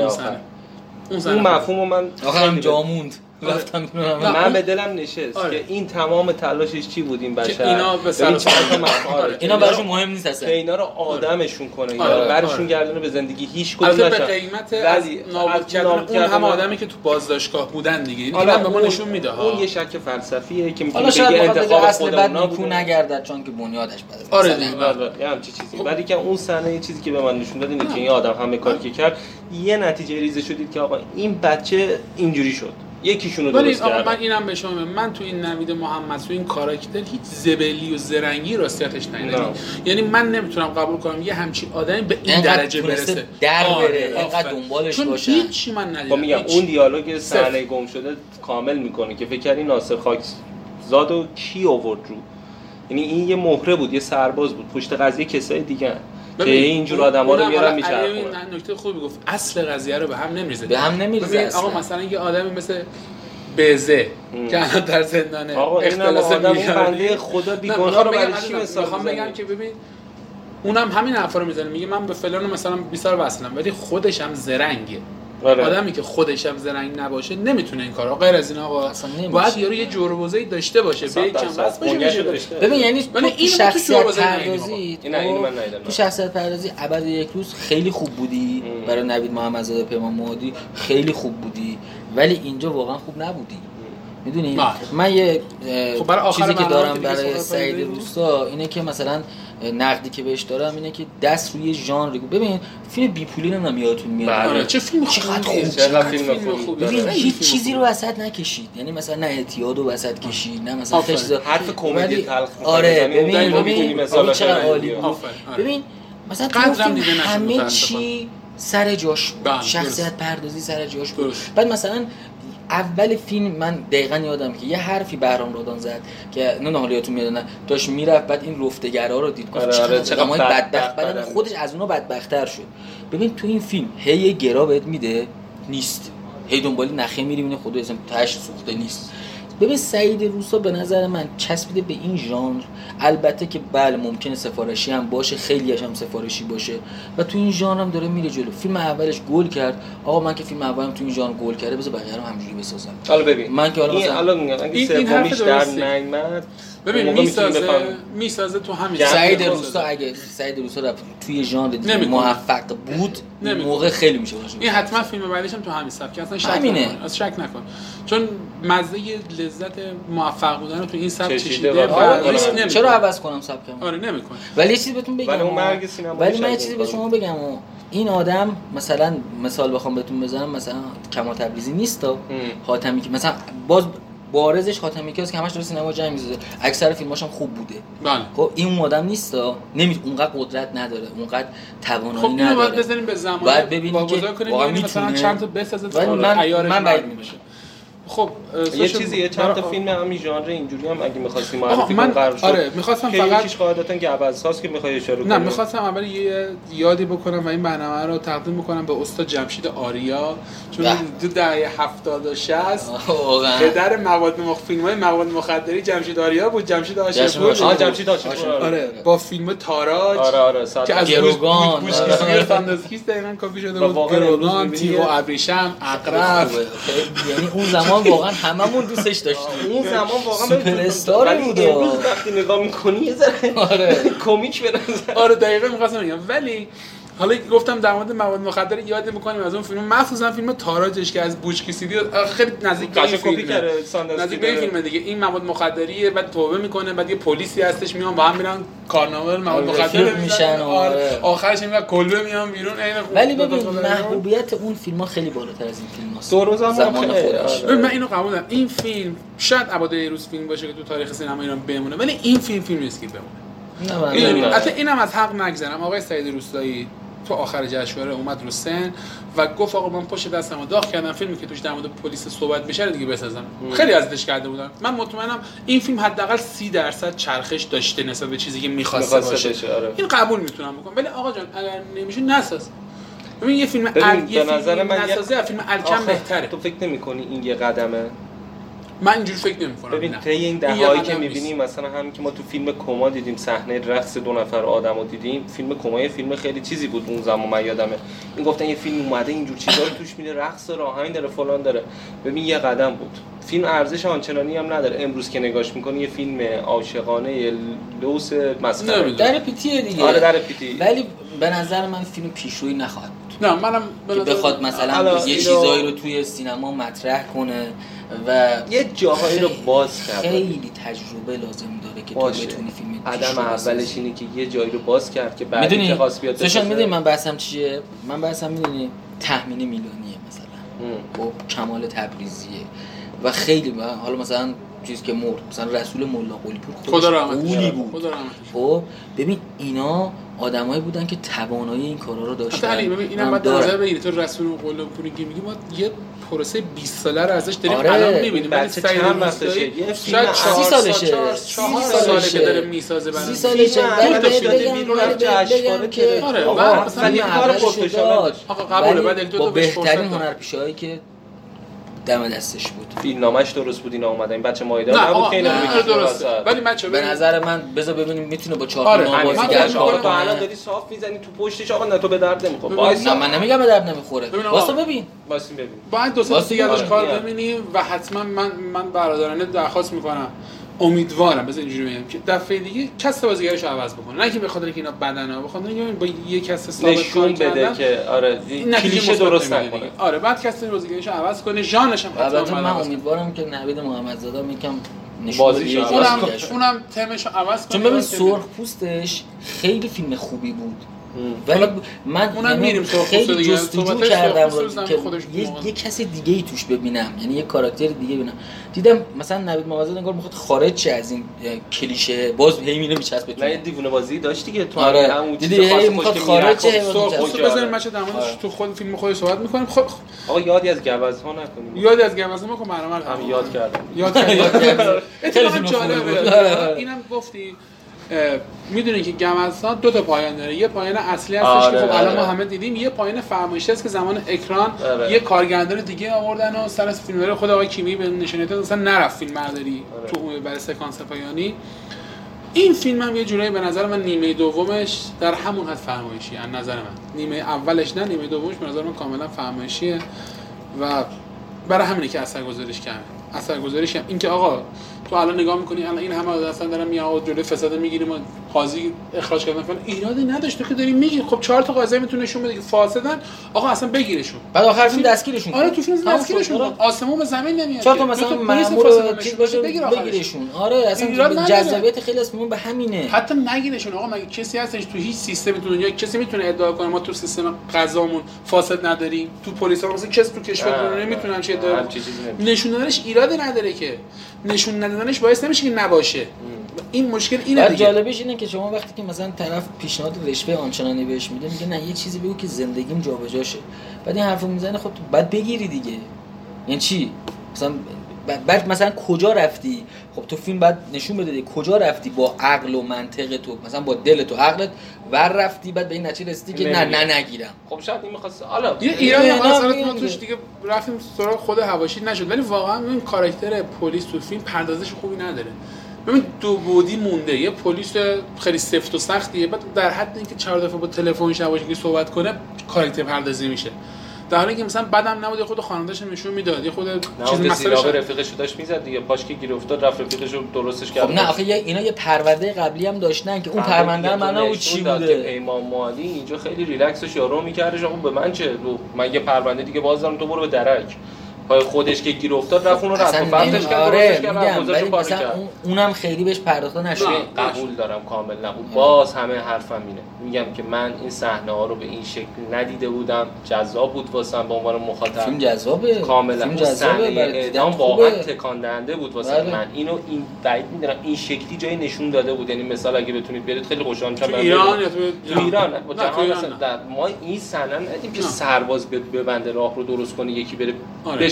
اون اون
مفهومو من
آخر هم
خیلی
جا موند. بیرون
نه،
من به دلم نشست
آره.
که این تمام تلاشش چی بود این بشر
اینا به سر
آره،
آره.
اینا براشون مهم نیست اصلا
اینا رو آدمشون کنه اینا
آره،
برشون
آره.
گردونه به زندگی هیچ کدوم
البته به. قیمت از نابود کردن اون هم آدمی که تو بازداشتگاه بودن دیگه این
حالا
هم به ما نشون میده ها
اون یه شک فلسفیه که
بگه
انتخاب
اصل بد نیکو
بوده.
نگردد چون که بنیادش بده
آره.
بله، یه همچین چیزی
خب.
ولی که اون صحنه یه چیزی که به من نشون داد اینه که این آدم همه کاری که کرد یه نتیجه ریزه شدید که آقا این بچه اینجوری شد یکیشونو درست
آقا
کرد
من اینم به شما میگم من تو این نوید محمد تو این کاراکتر هیچ زبلی و زرنگی راستیتش ندیدم. یعنی من نمی‌تونم قبول کنم یه همچین آدمی به این درجه برسه
در
آره،
بره، اینقدر. دنبالش
چون. هیچی من ندیدم
خب میگم. اون دیالوگ. صحنه گم شده کامل می‌کنه که فکر کردی ناصر خاک زاد و کی آورد رو یعنی این یه مهره بود یه سرباز بود پشت قضیه کسای دیگه که اینجور
اون-
آدما رو
آره،
میچرخونن
نکته خوبی گفت اصل قضیه رو به هم نمیریزه
به هم نمیریزه.
آقا مثلا یه آدمی مثل بزه. که الان در زندانه
آقا
اختلاس
آدم. بنده خدا بیگناه رو برای چی
می‌خوام بگم؟ که ببین اونم همین حرفا رو می‌زنه میگه من به فلان مثلا 20 سال وصلم ولی خودش هم زرنگه
آره.
آدمی که خودش هم زرنگ نباشه نمی‌تونه این کارو غیر از این آقا
اصلا نمیشه.
باید یارو یه جربوزه داشته باشه به یک کم. وصل بشه.
ببین یعنی تو شخصیت پردازی
این نه، اینو من ندیدم.
تو شخصیت پردازی ابد یک روز خیلی خوب بودی. برای نوید محمدزاده پیمان مهادی خیلی خوب بودی ولی اینجا واقعا خوب نبودی می‌دونی
نه.
من یه
خب برای آخر
چیزی که دارم برای سعید. روستا اینه که مثلا نقدی که بهش دارم اینه که دست روی ژانر ببین فیلم بیپولی نمی‌دونم یادتون میاد
بله.
آره چه فیلم
چقدر. خوب،
چقدر فیلم. خوبی.
ببین
خیلی
هیچ چیزی رو. وسط نکشید یعنی مثلا نه اعتیاد رو وسط کشید نه مثلا
حرف کمدی تلخ
آره
اون
ببین ببین چقدر. عالی
آره.
ببین مثلا همه. چی سر جاش بود.
بله،
شخصیت. پردازی سر جاش بود. بعد مثلا اول فیلم من دقیقا یادم که یه حرفی بهرام رادان زد که نه حالا یادتون میاد داشت می‌رفت بعد این رفتگرا رو دید. گفت
آره، آره،
چقدر
چقدر
آدمای
بدبخت
بدبخت بعد. خودش از اونها بدبختتر شد. ببین تو این فیلم هی یه گرا بهت میده نیست. هی دنبال نخه میری می‌بینی خدا اصلا تهش سوخته نیست. ببین سعید روسا به نظر من چسبیده به این ژانر. البته که بله ممکنه سفارشی هم باشه خیلی هم سفارشی باشه. و تو این ژانر هم داره میره جلو. فیلم اولش گل کرد. آقا من که فیلم اولم تو این ژانر گل کرده بذار بقیه رو همجوری بسازم.
حالا ببین.
من که حالا
این
مثلا-
الان میگم اگه
این-
سومیش در
درسته.
نیامد
ببین می‌سازه. می‌سازه تو همین
سعید. روسا اگه سعید روسا رفت توی ژانر. موفق بود. موقع خیلی میشه باشه
این حتما فیلم بعدیش هم تو همین سبک اصلا شک
همینه.
نکن از شک نکن چون مزه لذت موفق بودن رو تو این سبک
چشیده
چشیده
و
و
آره،.
چرا عوض کنم سبکم
آره نمی‌کنه
ولی یه چیزی بهتون بگم
ولی اون
آه.
مرگ سینما
ولی
رو
من یه چیزی به. شما بگم. این آدم مثلا مثال بخوام بهتون بزنم مثلا کمال تبریزی نیست تا حاتمی که مثلا باز بارزش حاتمی که که همش داره سینما جنگ می‌سازه. اکثر فیلماش هم خوب بوده.
بله.
خب این اون آدم نیست نمی اونقدر قدرت نداره. اونقدر توانایی
خب اینو باید
نداره.
بزنیم به زمان
باید ببینیم که واقعا
ببینیم مثلا
می‌تونه.
چند تا بسازه
من- من بعید
بشه خب
یه چیزی یه چند تا فیلم همین ژانر اینجوری هم اگه می‌خواستیم
آها،
معرفی
من-
کنیم قرار شد
آره، می‌خواستم فقط-
یکیش قاعدتا که هاست که می‌خوای اشاره کنی
نه می‌خواستم اول یه یادی بکنم و این برنامه رو تقدیم بکنم به استاد جمشید آریا چون. تو دهه 70 و 60
واقعا
پدر مواد مخ... فیلم های مواد مخدری جمشید آریا بود جمشید
آه
بود.
جمشید عاشق
عاشق.
آره
آره با فیلم تاراج
آره آره صد
که از
گروگان. آره.
ساندازکیس دقیقا کپی شده
و
بود گروگان تیغ و ابریشم.
خیلی- یعنی اون زمان واقعا هممون دوستش داشتیم.
اون زمان واقعا
سوپر استار بود.
امروز وقتی نگاه می‌کنی یه ذره
آره.
کمیک به نظر.
آره دقیقا می‌خواستم بگم. ولی حالا که گفتم در مورد مواد مخدر یاد می‌کنیم از اون فیلم مخصوصا فیلم تاراجش که از بوچ کیسیدی خیلی نزدیک به این فیلمه. نزدیک به این
داره.
فیلم دیگه این مواد مخدریه بعد توبه می‌کنه بعد یه پلیسی هستش میان با هم میرن کارناوال مواد
آره،
مخدر
میشن و
آره
آره.
آخرش میگن کلبه میان بیرون عین
ولی
دو
ببین. محبوبیت اون فیلم ها خیلی بالاتر از این فیلم هاست
دور و زمان
زمان
خیلی،
خودش
آره.
ببین من اینو قبول دارم این فیلم شاید ابدا روز فیلم باشه که تو تاریخ سینما ایران بمونه ولی این فیلم فیلم نیست که بمونه
نه من
این
نه.
البته اینم از حق نگذرم آقای سعید روستایی تو آخر جشنواره اومد رو سن و گفت آقا من پشت دستم رو داغ کردم. فیلمی که توش در مورد پلیس صحبت میشه رو دیگه بسازم. خیلی ازش کرده بودم. من مطمئنم این فیلم حداقل 30 درصد چرخش داشته نسبت به چیزی که می‌خواسته باشه.
آره.
این قبول می‌تونم بکنم. ولی آقا جان اگر نمیشه نساز. ببین یه فیلم ال... یه فیلم
من یه-
نسازه از فیلم الکم بهتره؟
تو فکر نمی‌کنی این یه قدمه؟
من اینجوری فکر نمی‌کنم
ببین. طی این دههایی که. می‌بینیم مثلا همین که ما تو فیلم کما دیدیم صحنه رقص دو نفر آدمو دیدیم فیلم کما یه فیلم خیلی چیزی بود اون زمان من یادمه. این گفتن یه فیلم اومده اینجور چیزا رو توش میده رقص داره آهنگ داره فلان داره. ببین یه قدم بود. فیلم ارزش آنچنانی هم نداره. امروز که نگاش می‌کنی یه فیلم عاشقانه لوس مسخره.
در پیتیه دیگه.
آره در پیتی
ولی به نظر من فیلم پیشرویی نخواهد بود.
نه منم به
بخواد مثلا یه چیزایی رو توی سینما مطرح کنه. و
یه جاهایی رو باز کرد
خیلی تجربه لازم داره که تو
باشه.
بتونی فیلم پیشرو
اولش. اینه که یه جایی رو باز کرد که بعدی
می‌دونی
که خواست بیاد بسازه.
می‌دونی من بحثم چیه من بحثم می‌دونی تحمین میلانیه مثلا
ام.
خب کمال تبریزیه و خیلی من حالا مثلا چیز که مرد مثلا رسول ملا قلی پور
خدا رحمتش.
بود
خدا رحمتش
خب ببین اینا آدمایی بودن که توانایی این کارا رو
حتی
داشتن
علی ببین اینم در
دارن.
نظر بگیری تو رسول قول پوری که میگی ما یه پروسه 20 ساله رو ازش داریم
آره،
الان می‌بینیم ولی
چند
روستایی
وقتشه؟
شاید
سی
چهار سال
سالشه.
چهار
سی
چهار
سالشه.
ساله که داره می‌سازه برای
سالشه
فیلم
ولی بهت
افتاده
بگم-
جشنواره
بگم
که-
آره،
مثلا یه
کار
داد.
آقا قبوله، بعد بهش
بهترین. هنرپیشه‌هایی که دم دستش بود.
فیلمنامه‌اش درست بود اینا اومدن. این بچه مایدار
نه
نبود که اینا
درسته. ولی بچه
به نظر من بذار ببینیم می‌تونه با چهار
آره، فکر
کار
تو الان
کنه
داری صاف می‌زنی تو پشتش آقا نه تو به درد نمی‌خوره.
من نمیگم به درد نمی‌خوره. واسه ببین.
واسه ببین.
باید دو سه دیگه
آره،
کار. ببینیم و حتما من من برادرانه درخواست می‌کنم. امیدوارم بذار اینجوری بگم که دفعه دیگه کس بازیگرش رو عوض بکنه نه که به خاطر اینکه اینا بدن ها بخاطر اینکه با یه کس ثابت کار
نشون بده
کردن
که آره کلیشه درست نکنه.
آره بعد کسی بازیگریشو عوض کنه ژانش هم
البته من. امیدوارم که نوید محمدزاده
عوض
جا
اونم. اونم تمش عوض کنه
چون ببین
باید
سرخ پوستش خیلی فیلم خوبی بود. ولی من
اونم
یعنی
میریم
خیلی. جستجو کردم که یه,
موقع.
یه کس دیگه ای توش ببینم یعنی یه کاراکتر دیگه ببینم دیدم مثلا نوید محمدزاده انگار می‌خواد خارج شه از این کلیشه باز هی میره میچسبه تو
یه دیوونه بازی داشتی که تو
آره.
همون
دیدی
چیز خاص
می‌خواد
خوش که
خارج. شه،
خب،
بزنیم. بچه در موردش
آره.
تو خود فیلم خود صحبت می‌کنیم خب
آقا یادی از گوزها نکنیم
یادی از گوزه بکن برنامه رو
هم یاد کردم
یاد
خیلی خوبی
جالبه.
آره.
اینم گفتی می‌دونی که گمزها دو تا پایان داره. یه پایان اصلی هستش
آره،
که خب الان ما
آره.
همه دیدیم. یه پایان فرمایشی است که زمان اکران
آره.
یه کارگردان دیگه آوردن و سر از فیلم خود آقای کیمی به نشانیت اصلا نرفت فیلم برداری
آره.
تو برای سکانس پایانی. این فیلم هم یه جورایی به نظر من نیمه دومش در همون حد فرمایشی از نظر من. نیمه اولش نه نیمه دومش به نظر من کاملا فرمایشیه و برای همینه که اثرگذاریش کمه. اثرگذاریش کم اینکه آقا تو الان نگاه می‌کنی الان این همه اصلا دارن میاد جلوی فساد می‌گیریم و قاضی اخراج کردن فلان ایرادی نداشت تو که داری میگی خب چهار تا قاضی می‌تونه نشون بده که فاسدن آقا اصلا بگیرشون
بعد آخر فیلم دستگیرشون
آره. تو فیلم دستگیرشون.
آره.
آسمون به زمین نمیاد
چهار. تا مثلا مامور چیز باشه. بگیرشون آره
ایراد
اصلا. جذابیت خیلی از فیلم به همینه
حتی نگیرشون آقا مگه کسی هستش تو هیچ سیستمی تو دنیا کسی می‌تونه ادعا کنه ما تو سیستم قضامون فاسد نداریم تو پلیس ها مثلا کسی تو کشور. نمی‌تونه همچین ادعا. نشون دادنش ایرادی نداره که نشون ندادنش باعث نمیشه که نباشه. این مشکل اینه دیگه.
جالبش اینه که شما وقتی که مثلا طرف پیشنهاد رشوه آنچنانی بهش میده میگه نه یه چیزی بگو که زندگیم جابجا شه. بعد این حرفو می‌زنه خب تو بعد بگیری دیگه. یعنی چی؟ مثلا بعد- مثلا کجا رفتی؟ خب تو فیلم بعد نشون بده. کجا رفتی با عقل و منطق تو؟ مثلا با دل تو عقلت ور رفتی بعد به این نتیجه رسیدی که نه. نه نگیرم.
خب شاید این می‌خواست حالا
یه حالا
میگن
ما توش
دیگه.
رفتیم سراغ خود هواشی نشد. ولی واقعا این کاراکتر پلیس تو فیلم پردازش خوبی نداره. ببین دو بودی مونده. یه پلیس خیلی سفت و سختیه. بعد در حد اینکه چهار دفعه با تلفن شباشی صحبت کنه کاراکتر پردازی میشه. در حالی که مثلا بدم نبود خود خانواده‌اش نشون می‌داد یه خود
نه
چیز
اون که
مسئله
سیراب رفیقش رو داشت می‌زد دیگه. پاش که گیر افتاد رفت رفیقش رو درستش کرد.
خب نه آخه اینا یه پرونده قبلی هم داشتن که اون پرونده هم من نبود چی
که
بوده؟
پیمان مالی اینجا خیلی ریلکسش یارو میکردش. آقا به من چه؟ من یه پرونده دیگه باز دارم تو برو به درک. پای خودش که گیر افتاد رفت اون رو رفت و
نمی-
کرد
آره میگم ولی اونم خیلی بهش پرداخته نشد.
قبول دارم کامل نبود. باز همه حرفم اینه. میگم که من این صحنه ها رو به این شکل ندیده بودم. جذاب بود واسم به عنوان مخاطب.
فیلم جذابه.
کاملا.
فیلم جذابه
اعدام. واقعا تکان دهنده بود واسه
بله.
من. اینو این بعید می‌دونم این شکلی جای نشون داده بود. یعنی مثال اگه بتونید برید خیلی خوشحال میشم
ایران تو
ایران. ما این صحنه ندیدیم که. سرباز ببنده راه رو درست کنه یکی بره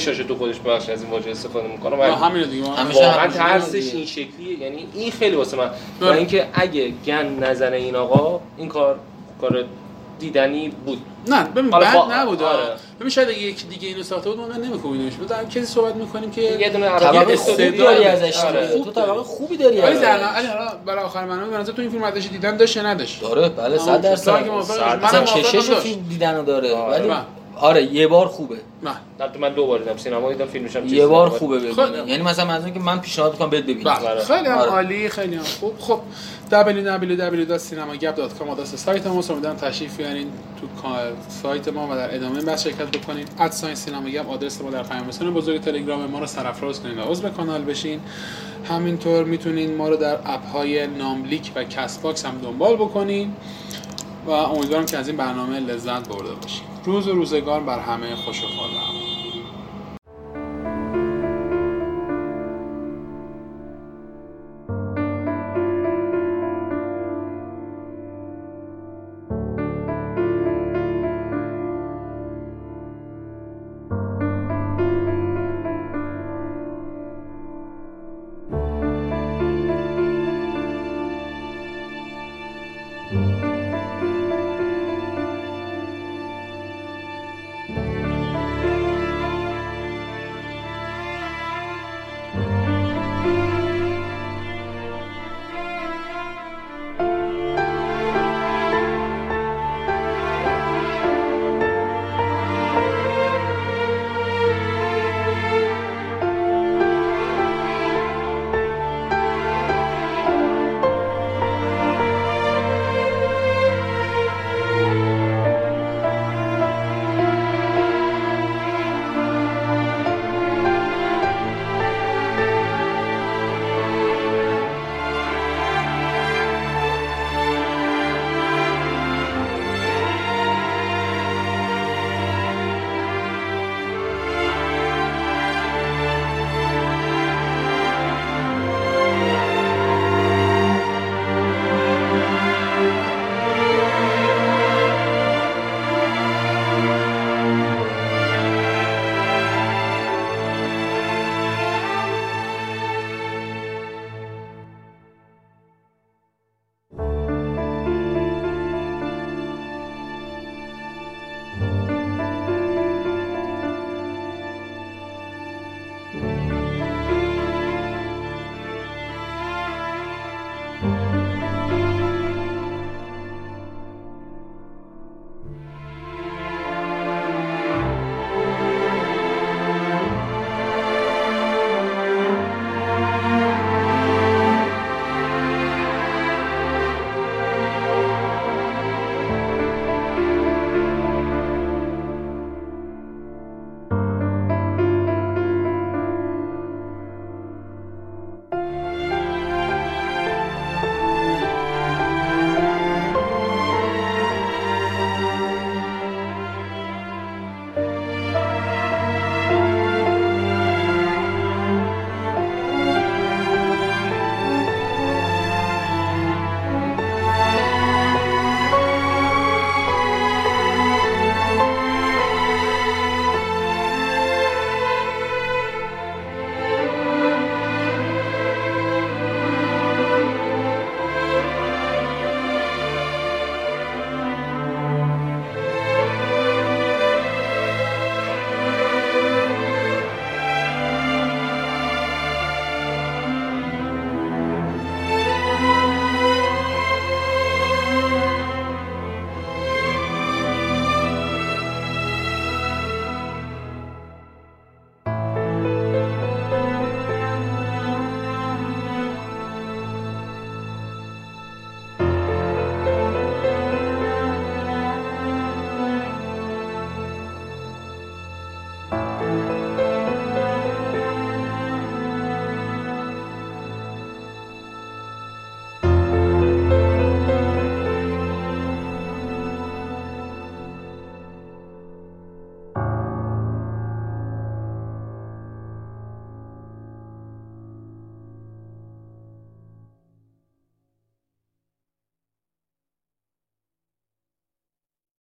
آره.
بشاشه تو خودش بخش از این واژه استفاده می‌کنه
همیشه
واقعا ترسش. این شکلیه یعنی این خیلی واسه من و
آره.
اینکه اگه گن نزنه این آقا این کار کار دیدنی بود
نه ببین
حالا
بد
با-
نبود
آره.
ببین شاید اگه یکی دیگه اینو ساخته بود ما نمی‌کنیمش بود کسی صحبت می‌کنیم که
یه دونه
طبقه
عربی
داری. ازش
آره.
تو طبقه خوبی داری
ولی. در علی حالا برای آخر برنامه به نظر تو این فیلم ازش دیدن داشت یا نداشت
داره بله
آه،
صد
تو
درصد
داشت.
فیلم دیدن رو داره
آره.
ولی
بله.
آره یه بار خوبه.
نه
البته من دو بار دیدم سینما دیدم فیلمش هم
یه بار. خوبه. ببینی. یعنی مثلا منظورم که من پیشنهاد می‌کنم بهت ببینی.
بله خیلی هم
آره.
عالی خیلی هم خوب. خب www.cinemagap.com آدرس سایت ما امیدوارم تشریف بیارین تو سایت ما و در ادامه بحث شرکت بکنین. at sign cinemagap آدرس ما در پیام رسان بزرگ تلگرام ما رو سرافراز کنین و عضو کانال بشین. همینطور می‌تونین ما رو در app های ناملیک و Castbox هم دنبال بکنین و امیدوارم که از این برنامه لذت برده باشین. روز و روزگار بر همه خوش و خورم.